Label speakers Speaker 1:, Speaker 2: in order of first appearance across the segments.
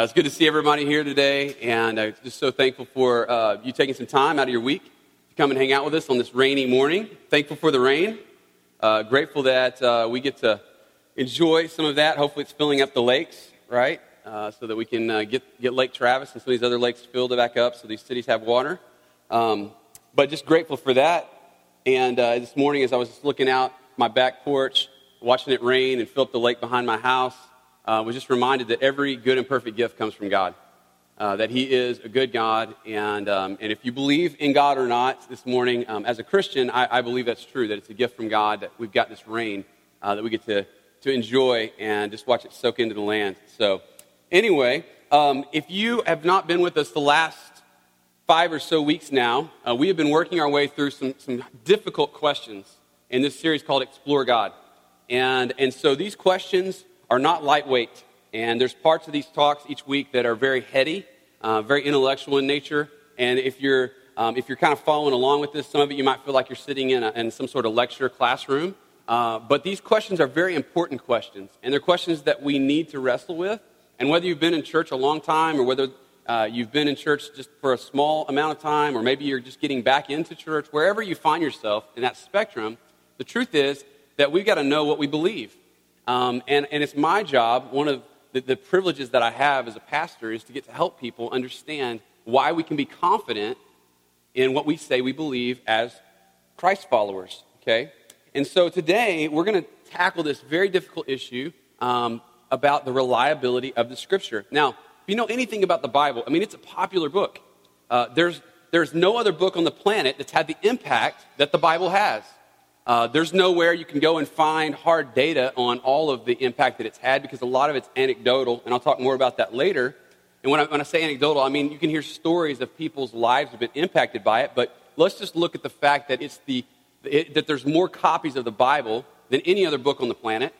Speaker 1: Uh, it's good to see everybody here today, and I'm just so thankful for uh, you taking some time out of your week to come and hang out with us on this rainy morning. Thankful for the rain. Uh, grateful that uh, we get to enjoy some of that. Hopefully, it's filling up the lakes, right? Uh, so that we can uh, get, get Lake Travis and some of these other lakes filled back up so these cities have water. Um, but just grateful for that. And this morning, as I was looking out my back porch, watching it rain and fill up the lake behind my house, uh, was just reminded that every good and perfect gift comes from God. Uh, that He is a good God. And, um, and if you believe in God or not this morning, um, as a Christian, I, I, believe that's true, that it's a gift from God, that we've got this rain uh, that we get to, to enjoy and just watch it soak into the land. So, anyway, um, if you have not been with us the last five or so weeks now, uh, we have been working our way through some, some difficult questions in this series called Explore God. And, and so these questions are not lightweight. And there's parts of these talks each week that are very heady, uh, very intellectual in nature. And if you're, um, if you're kind of following along with this, some of it you might feel like you're sitting in, a, in some sort of lecture classroom. Uh, but these questions are very important questions. And they're questions that we need to wrestle with. And whether you've been in church a long time or whether uh, you've been in church just for a small amount of time, or maybe you're just getting back into church, wherever you find yourself in that spectrum, the truth is that we've got to know what we believe. Um, and, and it's my job, one of the, the privileges that I have as a pastor is to get to help people understand why we can be confident in what we say we believe as Christ followers, okay? And so today we're going to tackle this very difficult issue um, about the reliability of the Scripture. Now, if you know anything about the Bible, I mean, it's a popular book. Uh, there's, there's no other book on the planet that's had the impact that the Bible has. Uh, there's nowhere you can go and find hard data on all of the impact that it's had because a lot of it's anecdotal, and I'll talk more about that later. And when I, when I say anecdotal, I mean you can hear stories of people's lives have been impacted by it, but let's just look at the fact that, it's the, it, that there's more copies of the Bible than any other book on the planet,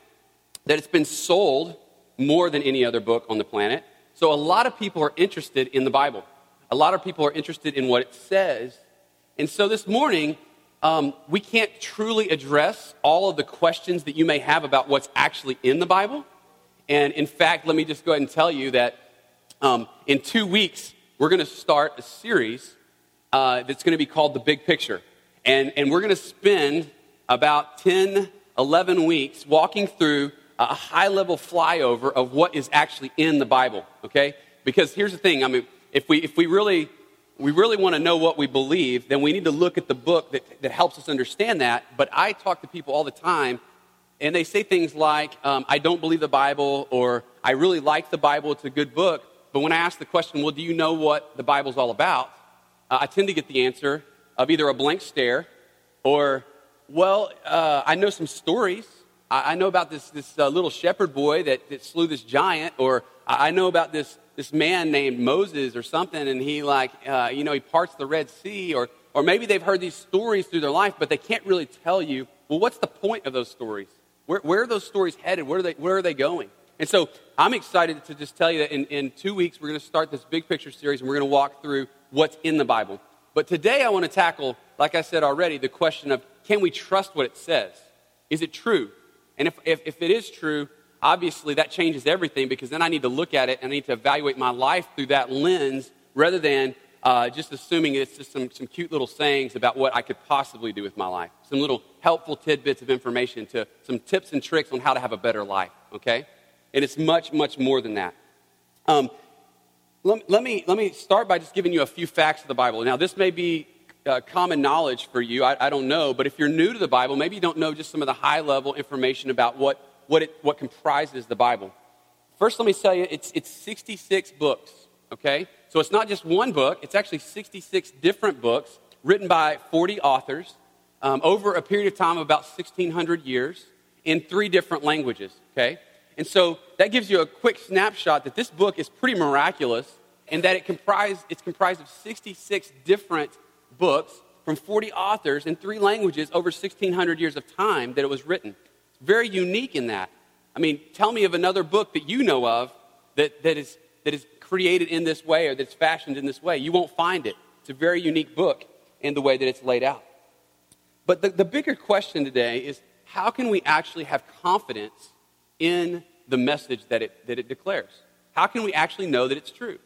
Speaker 1: that it's been sold more than any other book on the planet. So a lot of people are interested in the Bible. A lot of people are interested in what it says. And so this morning, um, we can't truly address all of the questions that you may have about what's actually in the Bible. And in fact, let me just go ahead and tell you that um, in two weeks, we're going to start a series uh, that's going to be called The Big Picture. And, and we're going to spend about 10, 11 weeks walking through a high level flyover of what is actually in the Bible, okay? Because here's the thing I mean, if we, if we really we really want to know what we believe, then we need to look at the book that, that helps us understand that. But I talk to people all the time, and they say things like, um, I don't believe the Bible, or I really like the Bible, it's a good book. But when I ask the question, well, do you know what the Bible's all about? Uh, I tend to get the answer of either a blank stare or, well, uh, I know some stories. I, I know about this, this uh, little shepherd boy that, that slew this giant, or I, I know about this this man named Moses or something, and he like, uh, you know, he parts the Red Sea, or, or maybe they've heard these stories through their life, but they can't really tell you, well, what's the point of those stories? Where, where are those stories headed? Where are they, where are they going? And so I'm excited to just tell you that in, in two weeks, we're going to start this big picture series, and we're going to walk through what's in the Bible. But today I want to tackle, like I said already, the question of can we trust what it says? Is it true? And if, if, if it is true, obviously that changes everything because then I need to look at it and I need to evaluate my life through that lens rather than uh, just assuming it's just some, some cute little sayings about what I could possibly do with my life. Some little helpful tidbits of information to some tips and tricks on how to have a better life, okay? And it's much, much more than that. Um, let, let, me, let me start by just giving you a few facts of the Bible. Now, this may be uh, common knowledge for you, I, I don't know, but if you're new to the Bible, maybe you don't know just some of the high level information about what what, it, what comprises the Bible. First, let me tell you, it's, it's 66 books, okay? So it's not just one book, it's actually 66 different books written by 40 authors um, over a period of time of about 1,600 years in three different languages, okay? And so that gives you a quick snapshot that this book is pretty miraculous in that it comprised, it's comprised of 66 different books from 40 authors in three languages over 1,600 years of time that it was written very unique in that. I mean, tell me of another book that you know of that, that, is, that is created in this way or that's fashioned in this way. You won't find it. It's a very unique book in the way that it's laid out. But the, the bigger question today is how can we actually have confidence in the message that it, that it declares? How can we actually know that it's true?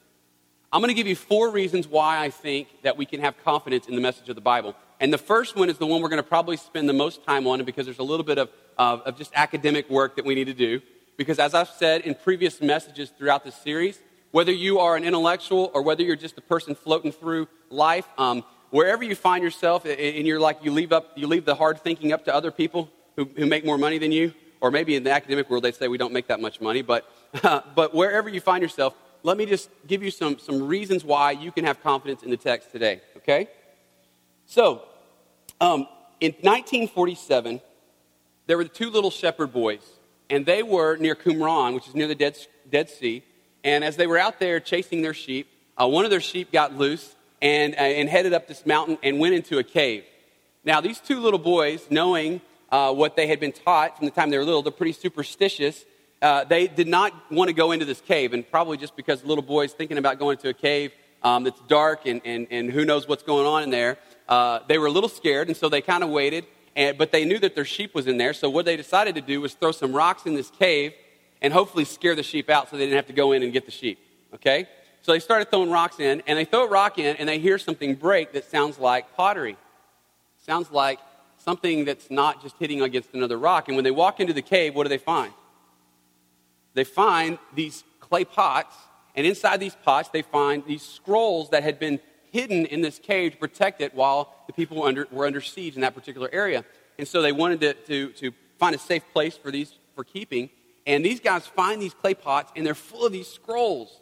Speaker 1: I'm going to give you four reasons why I think that we can have confidence in the message of the Bible. And the first one is the one we're going to probably spend the most time on because there's a little bit of, of, of just academic work that we need to do. Because as I've said in previous messages throughout this series, whether you are an intellectual or whether you're just a person floating through life, um, wherever you find yourself, and you're like you leave up, you leave the hard thinking up to other people who, who make more money than you, or maybe in the academic world they say we don't make that much money, but, uh, but wherever you find yourself, let me just give you some, some reasons why you can have confidence in the text today, okay? So, um, in 1947, there were two little shepherd boys, and they were near Qumran, which is near the Dead, Dead Sea, and as they were out there chasing their sheep, uh, one of their sheep got loose and, uh, and headed up this mountain and went into a cave. Now, these two little boys, knowing uh, what they had been taught from the time they were little, they're pretty superstitious. Uh, they did not want to go into this cave, and probably just because little boys thinking about going to a cave um, that's dark and, and, and who knows what's going on in there, uh, they were a little scared, and so they kind of waited. And, but they knew that their sheep was in there, so what they decided to do was throw some rocks in this cave and hopefully scare the sheep out so they didn't have to go in and get the sheep. Okay? So they started throwing rocks in, and they throw a rock in, and they hear something break that sounds like pottery. Sounds like something that's not just hitting against another rock. And when they walk into the cave, what do they find? They find these clay pots, and inside these pots, they find these scrolls that had been hidden in this cave to protect it while the people were under, were under siege in that particular area. And so they wanted to, to, to find a safe place for these for keeping. And these guys find these clay pots, and they're full of these scrolls,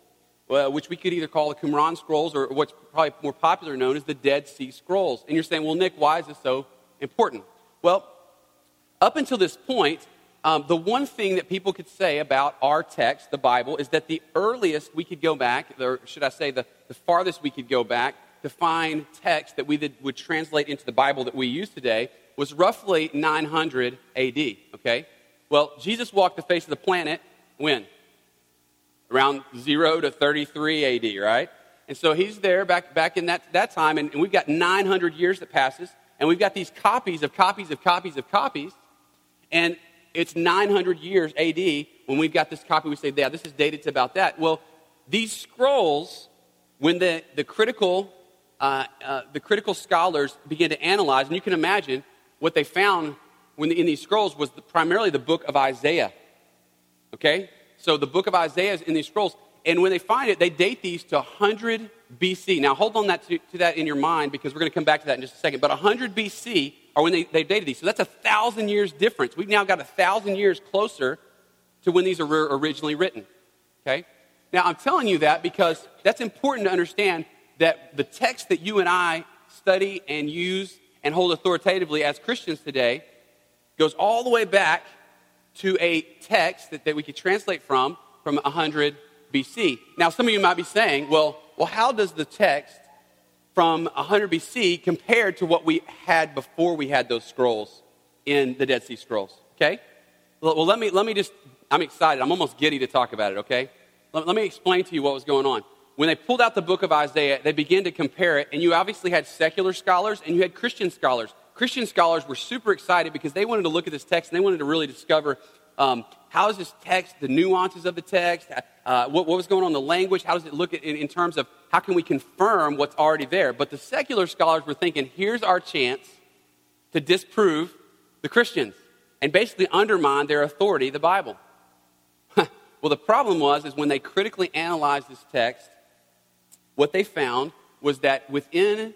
Speaker 1: uh, which we could either call the Qumran scrolls or what's probably more popular known as the Dead Sea Scrolls. And you're saying, well, Nick, why is this so important? Well, up until this point, um, the one thing that people could say about our text, the Bible, is that the earliest we could go back, or should I say the, the farthest we could go back to find text that we did, would translate into the Bible that we use today was roughly 900 AD, okay? Well, Jesus walked the face of the planet when? Around 0 to 33 AD, right? And so he's there back, back in that, that time, and, and we've got 900 years that passes, and we've got these copies of copies of copies of copies, and it's 900 years AD when we've got this copy, we say, yeah, this is dated to about that. Well, these scrolls, when the, the, critical, uh, uh, the critical scholars began to analyze, and you can imagine what they found when the, in these scrolls was the, primarily the book of Isaiah. Okay? So the book of Isaiah is in these scrolls. And when they find it, they date these to 100 BC. Now, hold on that to, to that in your mind because we're going to come back to that in just a second. But 100 BC are when they, they dated these. So that's a thousand years difference. We've now got a thousand years closer to when these were originally written. Okay? Now, I'm telling you that because that's important to understand that the text that you and I study and use and hold authoritatively as Christians today goes all the way back to a text that, that we could translate from from 100 BC. Now, some of you might be saying, well, well, how does the text from 100 BC compared to what we had before we had those scrolls in the Dead Sea Scrolls? Okay? Well, let me, let me just, I'm excited. I'm almost giddy to talk about it, okay? Let, let me explain to you what was going on. When they pulled out the book of Isaiah, they began to compare it, and you obviously had secular scholars and you had Christian scholars Christian scholars were super excited because they wanted to look at this text and they wanted to really discover um, how is this text, the nuances of the text, uh, what, what, was going on in the language, how does it look in, in terms of how can we confirm what's already there. But the secular scholars were thinking, here's our chance to disprove the Christians and basically undermine their authority, the Bible. well, the problem was is when they critically analyzed this text, what they found was that within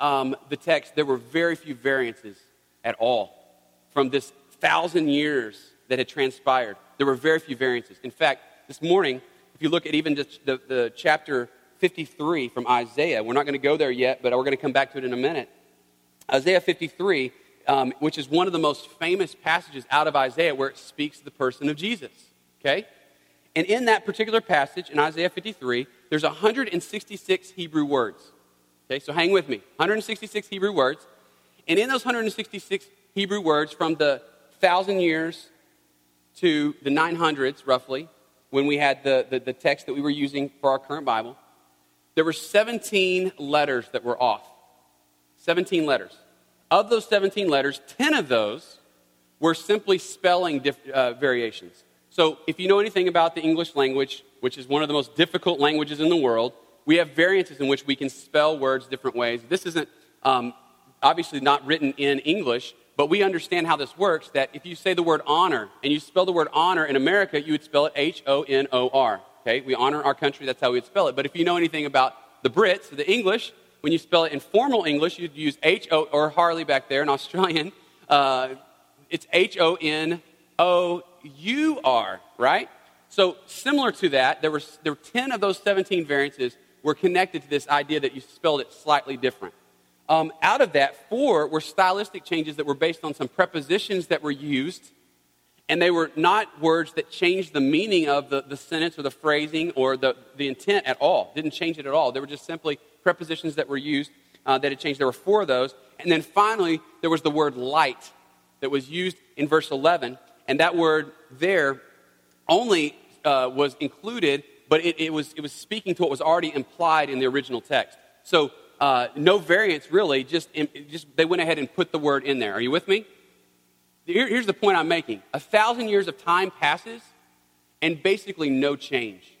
Speaker 1: um, the text, there were very few variances at all from this thousand years that had transpired. There were very few variances. In fact, this morning, if you look at even the, the, chapter 53 from Isaiah, we're not going to go there yet, but we're going to come back to it in a minute. Isaiah 53, um, which is one of the most famous passages out of Isaiah where it speaks the person of Jesus. Okay? And in that particular passage, in Isaiah 53, there's 166 Hebrew words. Okay, so hang with me. 166 Hebrew words. And in those 166 Hebrew words, from the thousand years to the 900s, roughly, when we had the, the, the text that we were using for our current Bible, there were 17 letters that were off. 17 letters. Of those 17 letters, 10 of those were simply spelling uh, variations. So, if you know anything about the English language, which is one of the most difficult languages in the world, we have variances in which we can spell words different ways. This isn't um, obviously not written in English, but we understand how this works that if you say the word honor and you spell the word honor in America, you would spell it H O N O R. Okay? We honor our country, that's how we would spell it. But if you know anything about the Brits, the English, when you spell it in formal English, you'd use H O, or Harley back there in Australian, uh, it's H O N O U R, right? So, similar to that, there were, there were 10 of those 17 variances were connected to this idea that you spelled it slightly different. Um, out of that, four were stylistic changes that were based on some prepositions that were used, and they were not words that changed the meaning of the, the sentence or the phrasing or the, the intent at all. Didn't change it at all. They were just simply prepositions that were used uh, that had changed. There were four of those. And then finally, there was the word light that was used in verse 11. And that word there only uh, was included, but it, it, was, it was speaking to what was already implied in the original text. So uh, no variance really, just, just they went ahead and put the word in there. Are you with me? Here, here's the point I'm making. A thousand years of time passes, and basically no change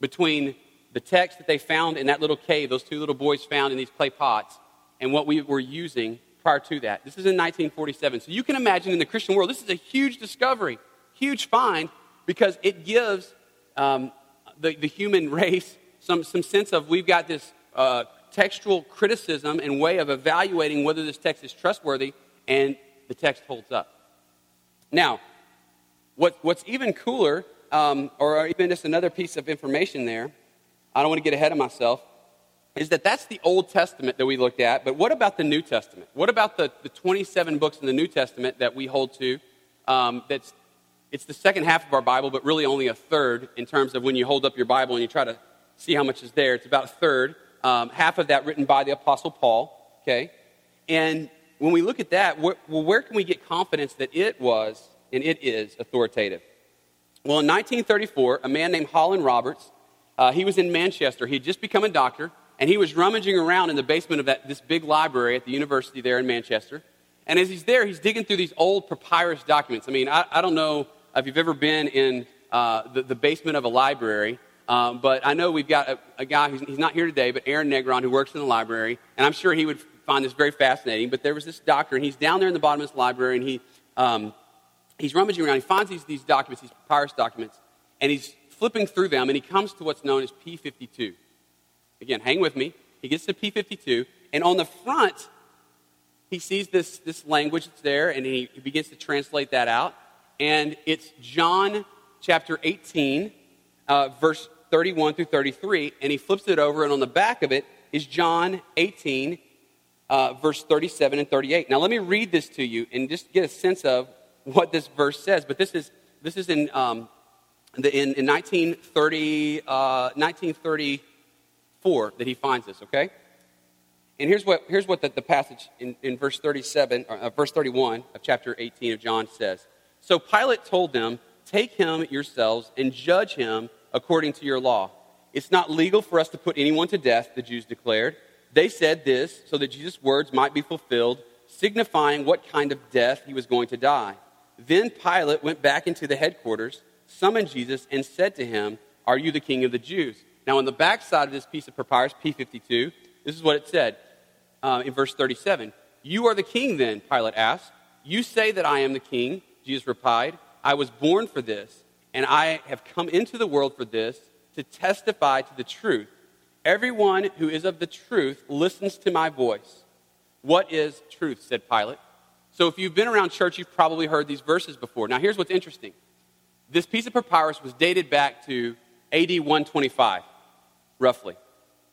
Speaker 1: between the text that they found in that little cave, those two little boys found in these clay pots, and what we were using prior to that. This is in 1947. So you can imagine in the Christian world, this is a huge discovery, huge find, because it gives um, the, the human race some, some sense of we've got this uh, textual criticism and way of evaluating whether this text is trustworthy, and the text holds up. Now, what, what's even cooler, um, or even just another piece of information there, I don't want to get ahead of myself, is that that's the Old Testament that we looked at, but what about the New Testament? What about the, the 27 books in the New Testament that we hold to? Um, that's, it's the second half of our Bible, but really only a third in terms of when you hold up your Bible and you try to see how much is there. It's about a third um, half of that written by the Apostle Paul, okay? And when we look at that, well, where can we get confidence that it was and it is authoritative? Well, in 1934, a man named Colin Roberts, uh, he was in Manchester. He had just become a doctor, and he was rummaging around in the basement of that, this big library at the university there in Manchester. And as he's there, he's digging through these old papyrus documents. I mean, I, I don't know if you've ever been in uh, the, the basement of a library, um, but I know we've got a, a guy who's he's not here today, but Aaron Negron, who works in the library, and I'm sure he would find this very fascinating. But there was this doctor, and he's down there in the bottom of this library, and he, um, he's rummaging around. He finds these, these documents, these papyrus documents, and he's flipping through them, and he comes to what's known as P52. Again, hang with me. He gets to P52, and on the front, he sees this, this language that's there, and he, he begins to translate that out. And it's John chapter 18, uh, verse 31 through 33, and he flips it over, and on the back of it is John 18, uh, verse 37 and 38. Now, let me read this to you and just get a sense of what this verse says. But this is, this is in, um, the, in, in 1930, uh, 1934 that he finds this, okay? And here's what, here's what the, the passage in, in verse 37, uh, verse 31 of chapter 18 of John says. So Pilate told them, Take him yourselves and judge him according to your law. It's not legal for us to put anyone to death, the Jews declared. They said this so that Jesus' words might be fulfilled, signifying what kind of death he was going to die. Then Pilate went back into the headquarters, summoned Jesus, and said to him, Are you the king of the Jews? Now, on the back side of this piece of papyrus, P52, this is what it said uh, in verse 37. You are the king, then, Pilate asked. You say that I am the king, Jesus replied. I was born for this and I have come into the world for this to testify to the truth. Everyone who is of the truth listens to my voice. What is truth? said Pilate. So if you've been around church, you've probably heard these verses before. Now, here's what's interesting this piece of papyrus was dated back to AD 125, roughly.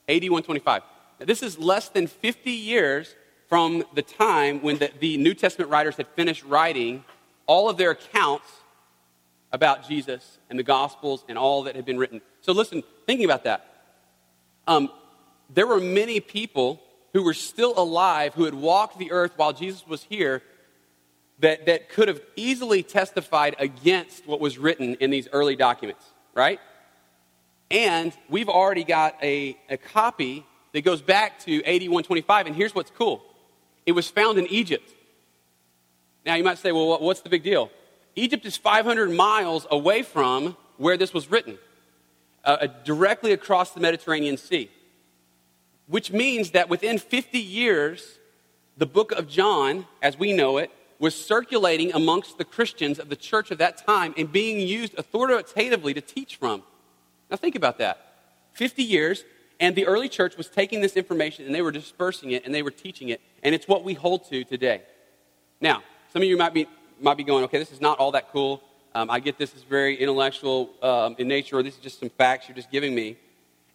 Speaker 1: AD 125. Now, this is less than 50 years from the time when the, the New Testament writers had finished writing all of their accounts about Jesus and the Gospels and all that had been written. So, listen, thinking about that, um, there were many people who were still alive who had walked the earth while Jesus was here that, that could have easily testified against what was written in these early documents, right? And we've already got a, a copy that goes back to 8125, and here's what's cool it was found in Egypt. Now, you might say, well, what's the big deal? Egypt is 500 miles away from where this was written, uh, uh, directly across the Mediterranean Sea. Which means that within 50 years, the book of John, as we know it, was circulating amongst the Christians of the church of that time and being used authoritatively to teach from. Now, think about that. 50 years, and the early church was taking this information and they were dispersing it and they were teaching it, and it's what we hold to today. Now, some of you might be, might be going, okay, this is not all that cool. Um, I get this is very intellectual um, in nature, or this is just some facts you're just giving me.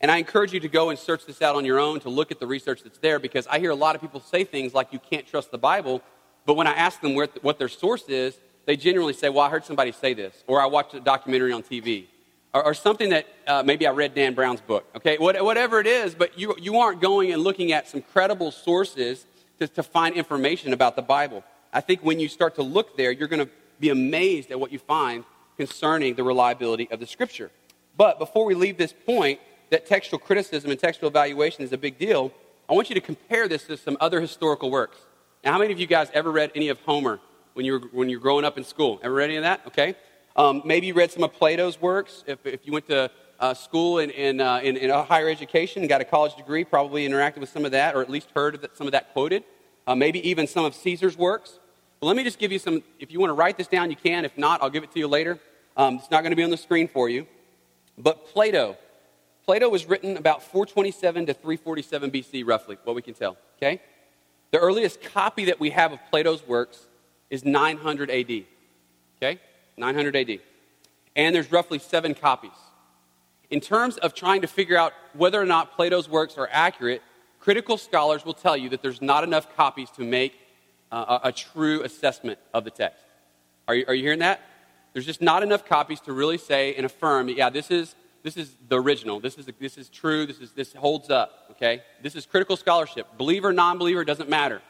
Speaker 1: And I encourage you to go and search this out on your own to look at the research that's there because I hear a lot of people say things like you can't trust the Bible, but when I ask them where, what their source is, they generally say, well, I heard somebody say this, or I watched a documentary on TV, or, or something that uh, maybe I read Dan Brown's book, okay? What, whatever it is, but you, you aren't going and looking at some credible sources to, to find information about the Bible. I think when you start to look there, you're going to be amazed at what you find concerning the reliability of the Scripture. But before we leave this point, that textual criticism and textual evaluation is a big deal, I want you to compare this to some other historical works. Now, how many of you guys ever read any of Homer when you were, when you were growing up in school? Ever read any of that? Okay. Um, maybe you read some of Plato's works. If, if you went to uh, school in, in, uh, in, in, higher education and got a college degree, probably interacted with some of that, or at least heard some of that quoted uh, maybe even some of Caesar's works. But let me just give you some, if you want to write this down, you can. If not, I'll give it to you later. Um, it's not going to be on the screen for you. But Plato. Plato was written about 427 to 347 BC, roughly, what we can tell. Okay? The earliest copy that we have of Plato's works is 900 AD. Okay? 900 AD. And there's roughly seven copies. In terms of trying to figure out whether or not Plato's works are accurate, critical scholars will tell you that there's not enough copies to make uh, a, a, true assessment of the text. Are you, are you hearing that? There's just not enough copies to really say and affirm, yeah, this is, this is the original. This is, this is true. This, is, this holds up. Okay? This is critical scholarship. Believer, non believer, doesn't matter.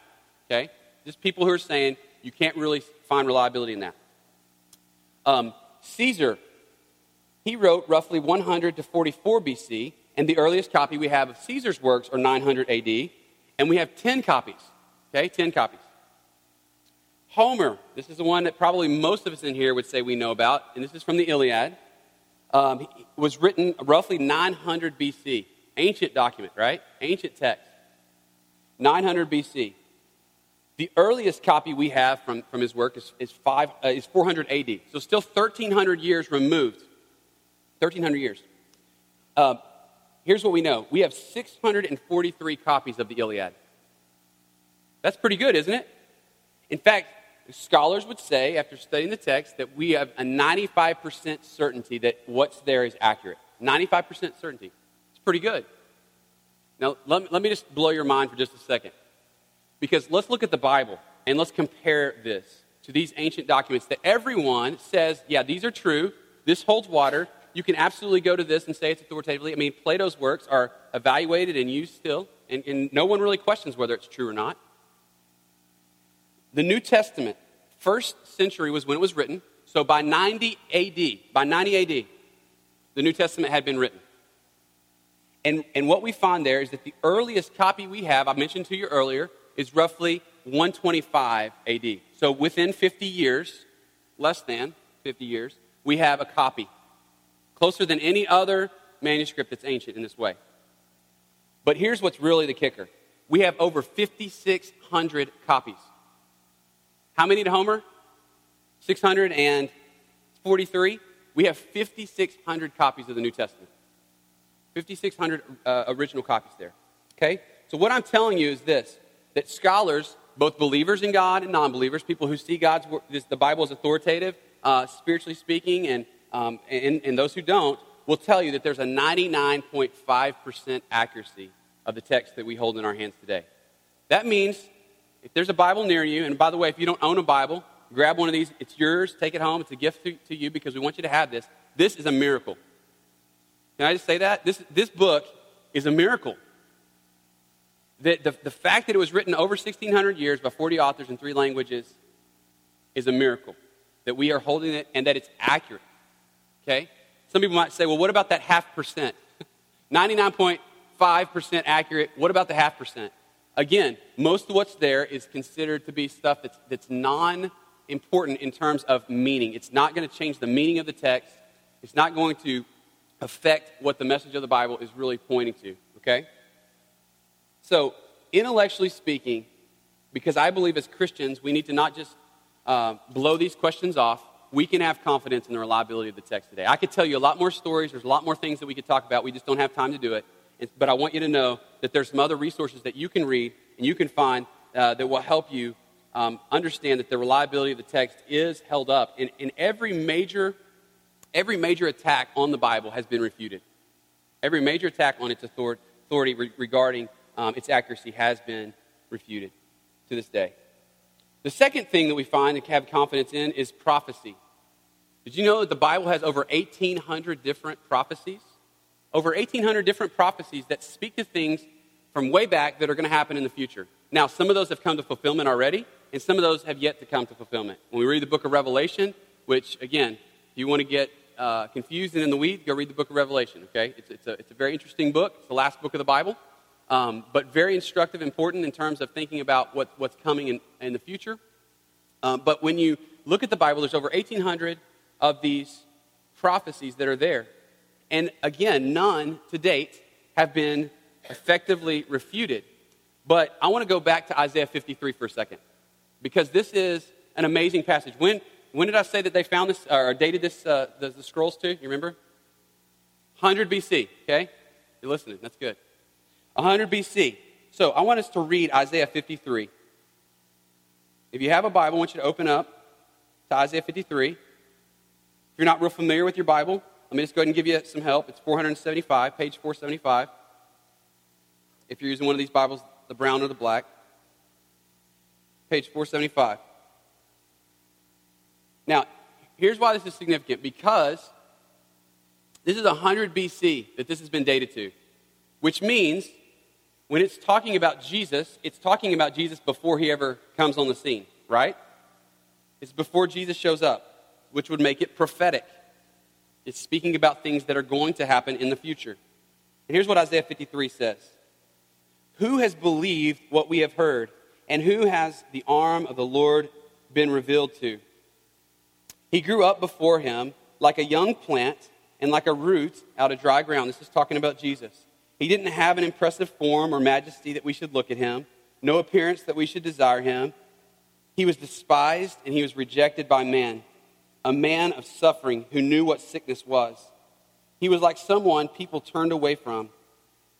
Speaker 1: Okay? Just people who are saying you can't really find reliability in that. Um, Caesar, he wrote roughly 100 to 44 BC, and the earliest copy we have of Caesar's works are 900 AD, and we have 10 copies. Okay, 10 copies. Homer, this is the one that probably most of us in here would say we know about, and this is from the Iliad. Um, was written roughly 900 BC. Ancient document, right? Ancient text. 900 BC. The earliest copy we have from, from his work is, is, five, uh, is 400 AD. So still 1,300 years removed. 1,300 years. Uh, here's what we know we have 643 copies of the Iliad. That's pretty good, isn't it? In fact, scholars would say, after studying the text, that we have a 95% certainty that what's there is accurate. 95% certainty. It's pretty good. Now, let, let me just blow your mind for just a second. Because let's look at the Bible and let's compare this to these ancient documents that everyone says, yeah, these are true, this holds water, you can absolutely go to this and say it's authoritatively. I mean, Plato's works are evaluated and used still, and, and no one really questions whether it's true or not. The New Testament, first century was when it was written. So by 90 AD, by 90 AD, the New Testament had been written. And, and what we find there is that the earliest copy we have, I mentioned to you earlier, is roughly 125 AD. So within 50 years, less than 50 years, we have a copy closer than any other manuscript that's ancient in this way. But here's what's really the kicker we have over 5,600 copies. How many to Homer? 643. We have 5,600 copies of the New Testament. 5,600 uh, original copies there. Okay? So, what I'm telling you is this that scholars, both believers in God and non believers, people who see God's the Bible as authoritative, uh, spiritually speaking, and um, and, and those who don't, will tell you that there's a 99.5% accuracy of the text that we hold in our hands today. That means if there's a Bible near you, and by the way, if you don't own a Bible, grab one of these. It's yours. Take it home. It's a gift to, to you because we want you to have this. This is a miracle. Can I just say that? This, this book is a miracle. The, the, the fact that it was written over 1,600 years by 40 authors in three languages is a miracle. That we are holding it and that it's accurate. Okay? Some people might say, well, what about that half percent? 99.5% accurate. What about the half percent? Again, most of what's there is considered to be stuff that's, that's non important in terms of meaning. It's not going to change the meaning of the text, it's not going to affect what the message of the Bible is really pointing to, okay? So, intellectually speaking, because I believe as Christians, we need to not just uh, blow these questions off, we can have confidence in the reliability of the text today. I could tell you a lot more stories, there's a lot more things that we could talk about, we just don't have time to do it. But I want you to know that there's some other resources that you can read and you can find uh, that will help you um, understand that the reliability of the text is held up. In, in every major, every major attack on the Bible has been refuted. Every major attack on its authority regarding um, its accuracy has been refuted to this day. The second thing that we find and have confidence in is prophecy. Did you know that the Bible has over 1,800 different prophecies? Over 1,800 different prophecies that speak to things from way back that are going to happen in the future. Now, some of those have come to fulfillment already, and some of those have yet to come to fulfillment. When we read the book of Revelation, which, again, if you want to get uh, confused and in the weeds, go read the book of Revelation, okay? It's, it's, a, it's a very interesting book. It's the last book of the Bible, um, but very instructive, important in terms of thinking about what, what's coming in, in the future. Um, but when you look at the Bible, there's over 1,800 of these prophecies that are there. And again, none to date have been effectively refuted. But I want to go back to Isaiah 53 for a second because this is an amazing passage. When, when did I say that they found this or dated this, uh, the, the scrolls to? You remember? 100 BC, okay? You're listening. That's good. 100 BC. So I want us to read Isaiah 53. If you have a Bible, I want you to open up to Isaiah 53. If you're not real familiar with your Bible, let me just go ahead and give you some help. It's 475, page 475. If you're using one of these Bibles, the brown or the black. Page 475. Now, here's why this is significant because this is 100 BC that this has been dated to, which means when it's talking about Jesus, it's talking about Jesus before he ever comes on the scene, right? It's before Jesus shows up, which would make it prophetic. It's speaking about things that are going to happen in the future. And here's what Isaiah 53 says Who has believed what we have heard? And who has the arm of the Lord been revealed to? He grew up before him like a young plant and like a root out of dry ground. This is talking about Jesus. He didn't have an impressive form or majesty that we should look at him, no appearance that we should desire him. He was despised and he was rejected by men a man of suffering who knew what sickness was. He was like someone people turned away from.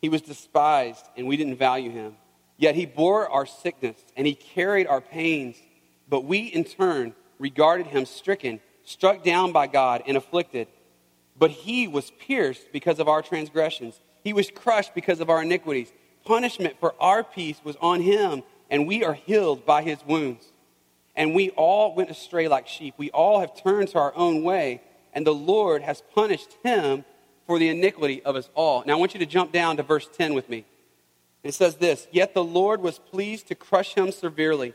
Speaker 1: He was despised, and we didn't value him. Yet he bore our sickness, and he carried our pains. But we, in turn, regarded him stricken, struck down by God, and afflicted. But he was pierced because of our transgressions, he was crushed because of our iniquities. Punishment for our peace was on him, and we are healed by his wounds and we all went astray like sheep. We all have turned to our own way, and the Lord has punished him for the iniquity of us all. Now, I want you to jump down to verse 10 with me. It says this Yet the Lord was pleased to crush him severely.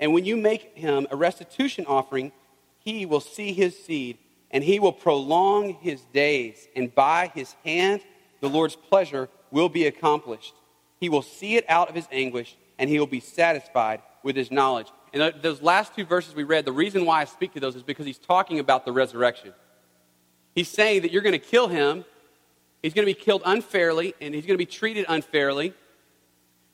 Speaker 1: And when you make him a restitution offering, he will see his seed, and he will prolong his days. And by his hand, the Lord's pleasure will be accomplished. He will see it out of his anguish, and he will be satisfied with his knowledge. And those last two verses we read, the reason why I speak to those is because he's talking about the resurrection. He's saying that you're going to kill him. He's going to be killed unfairly, and he's going to be treated unfairly.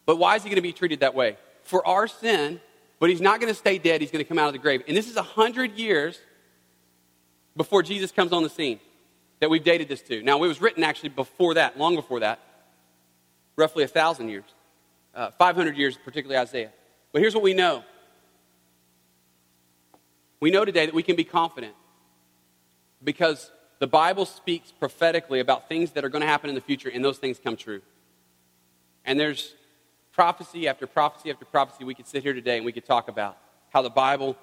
Speaker 1: But why is he going to be treated that way? For our sin, but he's not going to stay dead. He's going to come out of the grave. And this is a 100 years before Jesus comes on the scene that we've dated this to. Now, it was written actually before that, long before that, roughly a 1,000 years, uh, 500 years, particularly Isaiah. But here's what we know we know today that we can be confident because the Bible speaks prophetically about things that are going to happen in the future, and those things come true. And there's prophecy after prophecy after prophecy we could sit here today and we could talk about how the Bible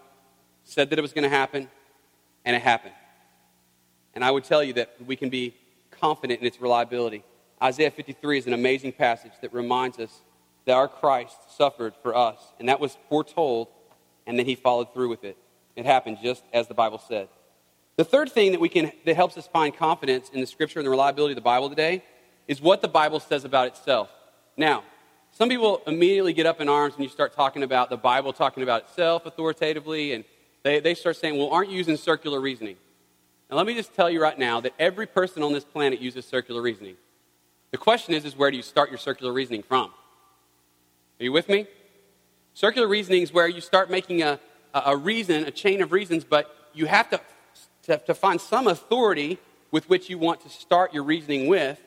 Speaker 1: said that it was going to happen, and it happened. And I would tell you that we can be confident in its reliability. Isaiah 53 is an amazing passage that reminds us that our Christ suffered for us, and that was foretold, and then he followed through with it. It happened just as the Bible said. The third thing that, we can, that helps us find confidence in the scripture and the reliability of the Bible today is what the Bible says about itself. Now, some people immediately get up in arms when you start talking about the Bible talking about itself authoritatively, and they they, start saying, well, aren't you using circular reasoning? Now, let me just tell you right now that every person on this planet uses circular reasoning. The question is, is where do you start your circular reasoning from? Are you with me? Circular reasoning is where you start making a, a reason, a chain of reasons, but you have to, to, to find some authority with which you want to start your reasoning with.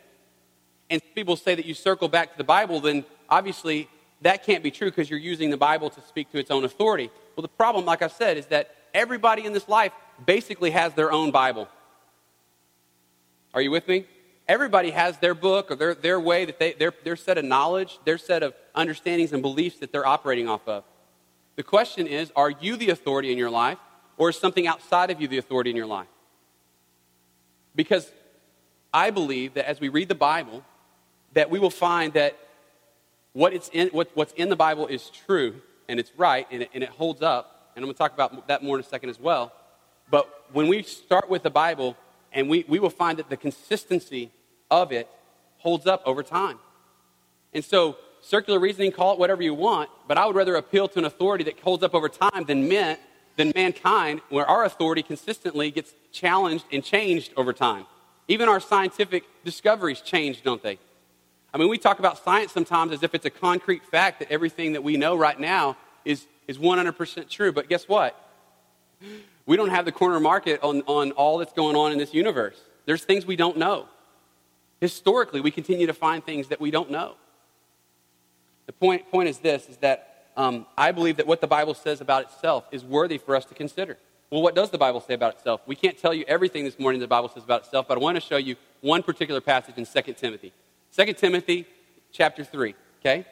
Speaker 1: And people say that you circle back to the Bible, then obviously that can't be true because you're using the Bible to speak to its own authority. Well, the problem, like I said, is that everybody in this life basically has their own Bible. Are you with me? Everybody has their book or their, their way that they, their, their set of knowledge, their set of understandings and beliefs that they're operating off of. The question is are you the authority in your life, or is something outside of you the authority in your life? Because I believe that as we read the Bible, that we will find that what it's in, what, what's in the Bible is true and it's right and it, and it holds up. And I'm going to talk about that more in a second as well. But when we start with the Bible, and we, we will find that the consistency of it holds up over time. And so, circular reasoning, call it whatever you want, but I would rather appeal to an authority that holds up over time than, men, than mankind, where our authority consistently gets challenged and changed over time. Even our scientific discoveries change, don't they? I mean, we talk about science sometimes as if it's a concrete fact that everything that we know right now is, is 100% true. But guess what? We don't have the corner market on, on all that's going on in this universe. There's things we don't know. Historically, we continue to find things that we don't know. The point, point is this, is that um, I believe that what the Bible says about itself is worthy for us to consider. Well, what does the Bible say about itself? We can't tell you everything this morning the Bible says about itself, but I want to show you one particular passage in 2 Timothy. 2 Timothy chapter 3, okay?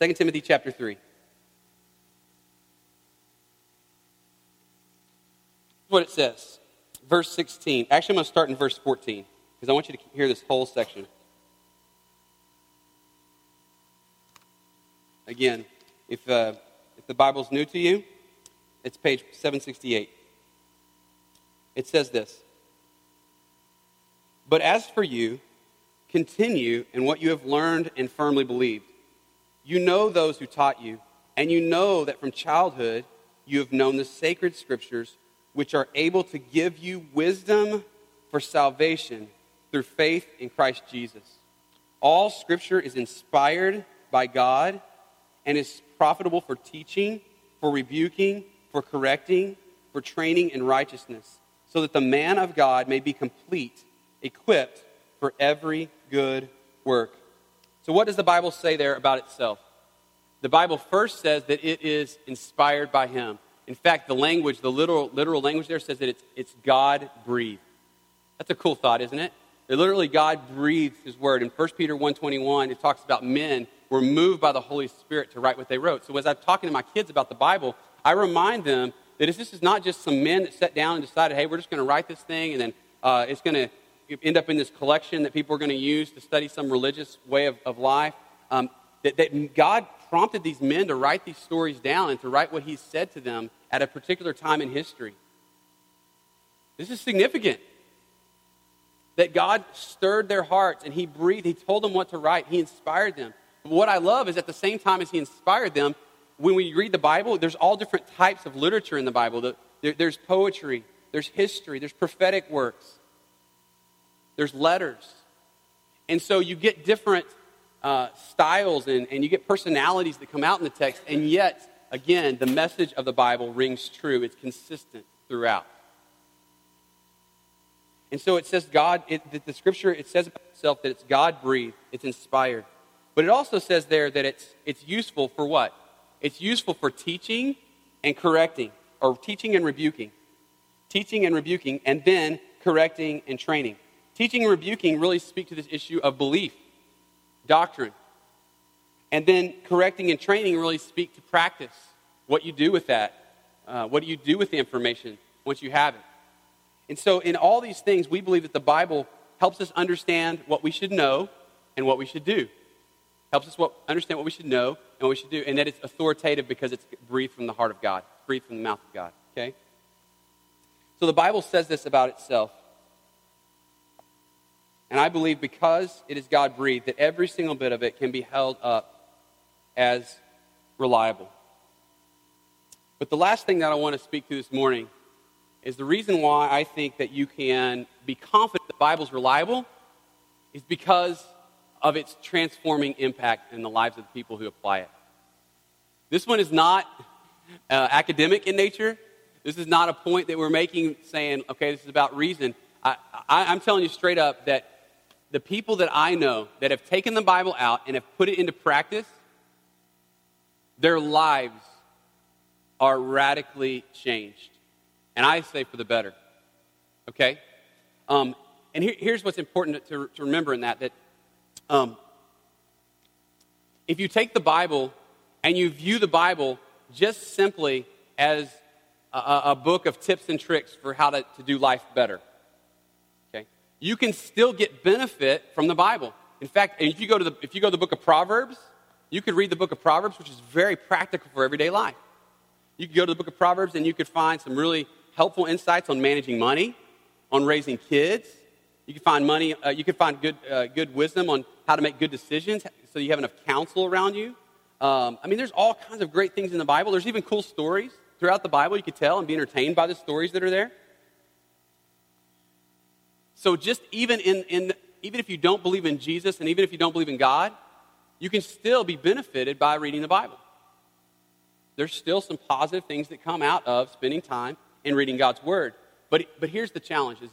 Speaker 1: 2 Timothy chapter 3. What it says. Verse 16. Actually, I'm going to start in verse 14 because I want you to hear this whole section. Again, if, uh, if the Bible's new to you, it's page 768. It says this But as for you, continue in what you have learned and firmly believed. You know those who taught you, and you know that from childhood you have known the sacred scriptures which are able to give you wisdom for salvation through faith in Christ Jesus. All scripture is inspired by God and is profitable for teaching, for rebuking, for correcting, for training in righteousness, so that the man of God may be complete, equipped for every good work. So, what does the Bible say there about itself? The Bible first says that it is inspired by Him. In fact, the language, the literal, literal language there says that it's, it's God breathed. That's a cool thought, isn't it? That literally God breathed his word. In 1 Peter 1.21, it talks about men were moved by the Holy Spirit to write what they wrote. So as I'm talking to my kids about the Bible, I remind them that this is not just some men that sat down and decided, hey, we're just going to write this thing, and then uh, it's going to end up in this collection that people are going to use to study some religious way of, of life. Um, that, that God prompted these men to write these stories down and to write what he said to them at a particular time in history. This is significant. That God stirred their hearts and He breathed, He told them what to write, He inspired them. But what I love is at the same time as He inspired them, when we read the Bible, there's all different types of literature in the Bible. There's poetry, there's history, there's prophetic works, there's letters. And so you get different uh, styles and, and you get personalities that come out in the text, and yet again, the message of the Bible rings true. It's consistent throughout. And so it says God, it, the scripture, it says about itself that it's God breathed, it's inspired. But it also says there that it's, it's useful for what? It's useful for teaching and correcting, or teaching and rebuking. Teaching and rebuking, and then correcting and training. Teaching and rebuking really speak to this issue of belief, doctrine, and then correcting and training really speak to practice. What you do with that. Uh, what do you do with the information once you have it? And so, in all these things, we believe that the Bible helps us understand what we should know and what we should do. Helps us what, understand what we should know and what we should do. And that it's authoritative because it's breathed from the heart of God, breathed from the mouth of God. Okay? So the Bible says this about itself. And I believe because it is God breathed, that every single bit of it can be held up as reliable. But the last thing that I want to speak to this morning is the reason why I think that you can be confident the Bible's reliable is because of its transforming impact in the lives of the people who apply it. This one is not uh, academic in nature. This is not a point that we're making saying, okay, this is about reason. I, I'm telling you straight up that the people that I know that have taken the Bible out and have put it into practice, their lives are radically changed. And I say for the better. Okay? Um, and here, here's what's important to, to, remember in that that um, if you take the Bible and you view the Bible just simply as a, a book of tips and tricks for how to, to do life better, you can still get benefit from the Bible. In fact, if you go to the, if you go to the book of Proverbs, you could read the book of Proverbs, which is very practical for everyday life. You could go to the book of Proverbs and you could find some really helpful insights on managing money, on raising kids. You could find money. Uh, you could find good, uh, good wisdom on how to make good decisions, so you have enough counsel around you. Um, I mean, there's all kinds of great things in the Bible. There's even cool stories throughout the Bible you could tell and be entertained by the stories that are there. So just even in, in even if you don't believe in Jesus and even if you don't believe in God, you can still be benefited by reading the Bible. There's still some positive things that come out of spending time and reading God's Word. But, but here's the challenge is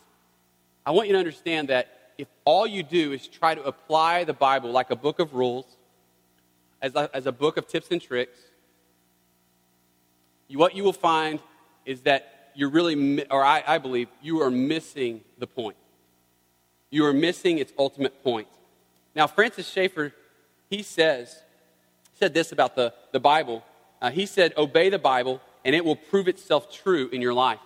Speaker 1: I want you to understand that if all you do is try to apply the Bible like a book of rules, as a, as a book of tips and tricks, you, what you will find is that you're really, or I, I believe, you are missing the point. You are missing its ultimate point. Now, Francis Schaeffer, he says, said this about the, the Bible. Uh, he said, Obey the Bible, and it will prove itself true in your life.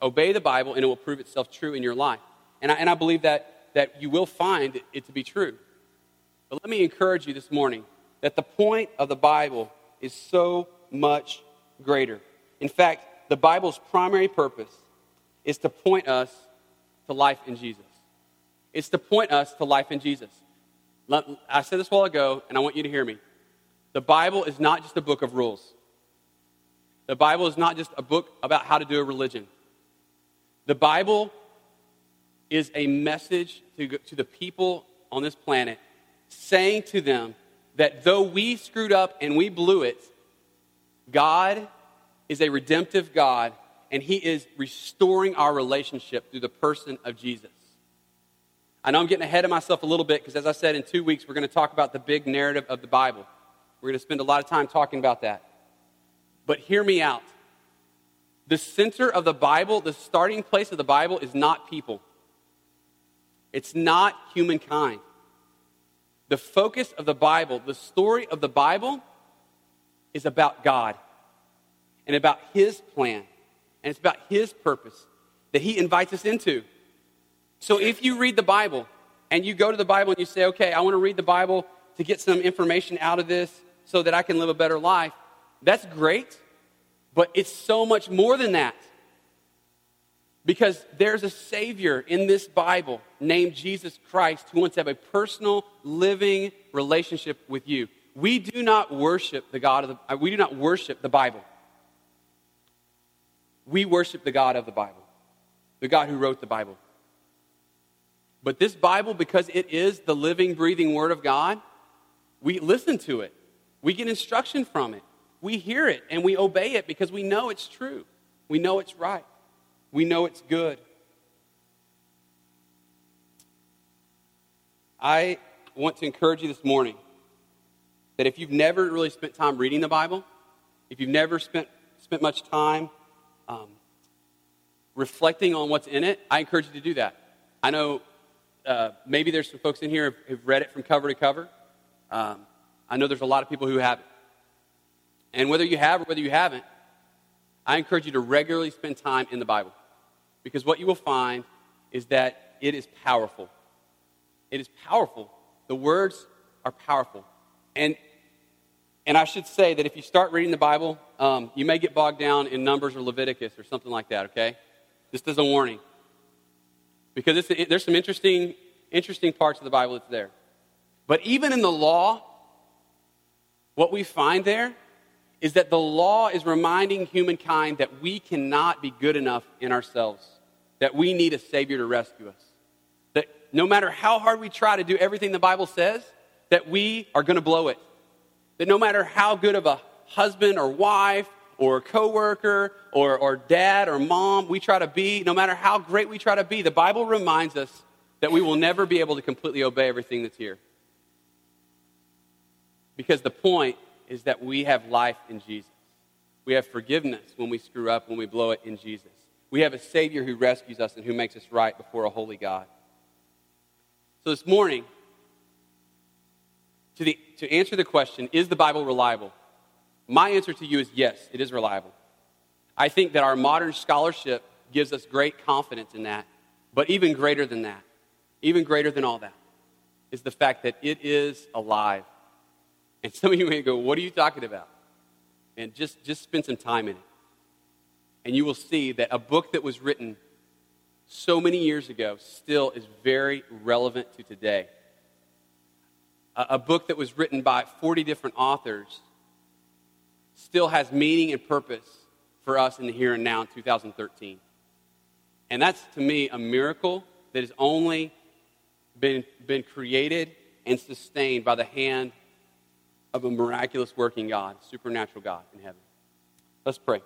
Speaker 1: Obey the Bible, and it will prove itself true in your life. And I, and I believe that, that you will find it to be true. But let me encourage you this morning that the point of the Bible is so much greater. In fact, the Bible's primary purpose is to point us to life in Jesus. It's to point us to life in Jesus. I said this a while ago, and I want you to hear me. The Bible is not just a book of rules. The Bible is not just a book about how to do a religion. The Bible is a message to, to the people on this planet saying to them that though we screwed up and we blew it, God is a redemptive God and He is restoring our relationship through the person of Jesus. I know I'm getting ahead of myself a little bit because, as I said, in two weeks we're going to talk about the big narrative of the Bible. We're going to spend a lot of time talking about that. But hear me out. The center of the Bible, the starting place of the Bible, is not people, it's not humankind. The focus of the Bible, the story of the Bible, is about God and about His plan. And it's about His purpose that He invites us into. So if you read the Bible and you go to the Bible and you say, okay, I want to read the Bible to get some information out of this, so that I can live a better life. That's great, but it's so much more than that. Because there's a Savior in this Bible named Jesus Christ who wants to have a personal, living relationship with you. We do not worship the God of the, uh, we do not worship the Bible. We worship the God of the Bible, the God who wrote the Bible. But this Bible, because it is the living, breathing Word of God, we listen to it. We get instruction from it. We hear it and we obey it because we know it's true. We know it's right. We know it's good. I want to encourage you this morning that if you've never really spent time reading the Bible, if you've never spent, spent much time um, reflecting on what's in it, I encourage you to do that. I know uh, maybe there's some folks in here who have read it from cover to cover. Um, I know there's a lot of people who haven't. And whether you have or whether you haven't, I encourage you to regularly spend time in the Bible. Because what you will find is that it is powerful. It is powerful. The words are powerful. And, and I should say that if you start reading the Bible, um, you may get bogged down in Numbers or Leviticus or something like that, okay? Just as a warning. Because there's some interesting, interesting parts of the Bible that's there. But even in the law, what we find there is that the law is reminding humankind that we cannot be good enough in ourselves, that we need a Savior to rescue us. That no matter how hard we try to do everything the Bible says, that we are going to blow it. That no matter how good of a husband or wife or coworker or, or dad or mom we try to be, no matter how great we try to be, the Bible reminds us that we will never be able to completely obey everything that's here. Because the point is that we have life in Jesus. We have forgiveness when we screw up, when we blow it in Jesus. We have a Savior who rescues us and who makes us right before a holy God. So this morning, to, the, to answer the question, is the Bible reliable? My answer to you is yes, it is reliable. I think that our modern scholarship gives us great confidence in that, but even greater than that, even greater than all that, is the fact that it is alive. And some of you may go, What are you talking about? And just, just spend some time in it. And you will see that a book that was written so many years ago still is very relevant to today. A, a book that was written by 40 different authors still has meaning and purpose for us in the here and now in 2013. And that's, to me, a miracle that has only been, been created and sustained by the hand of a miraculous working God, supernatural God in heaven. Let's pray.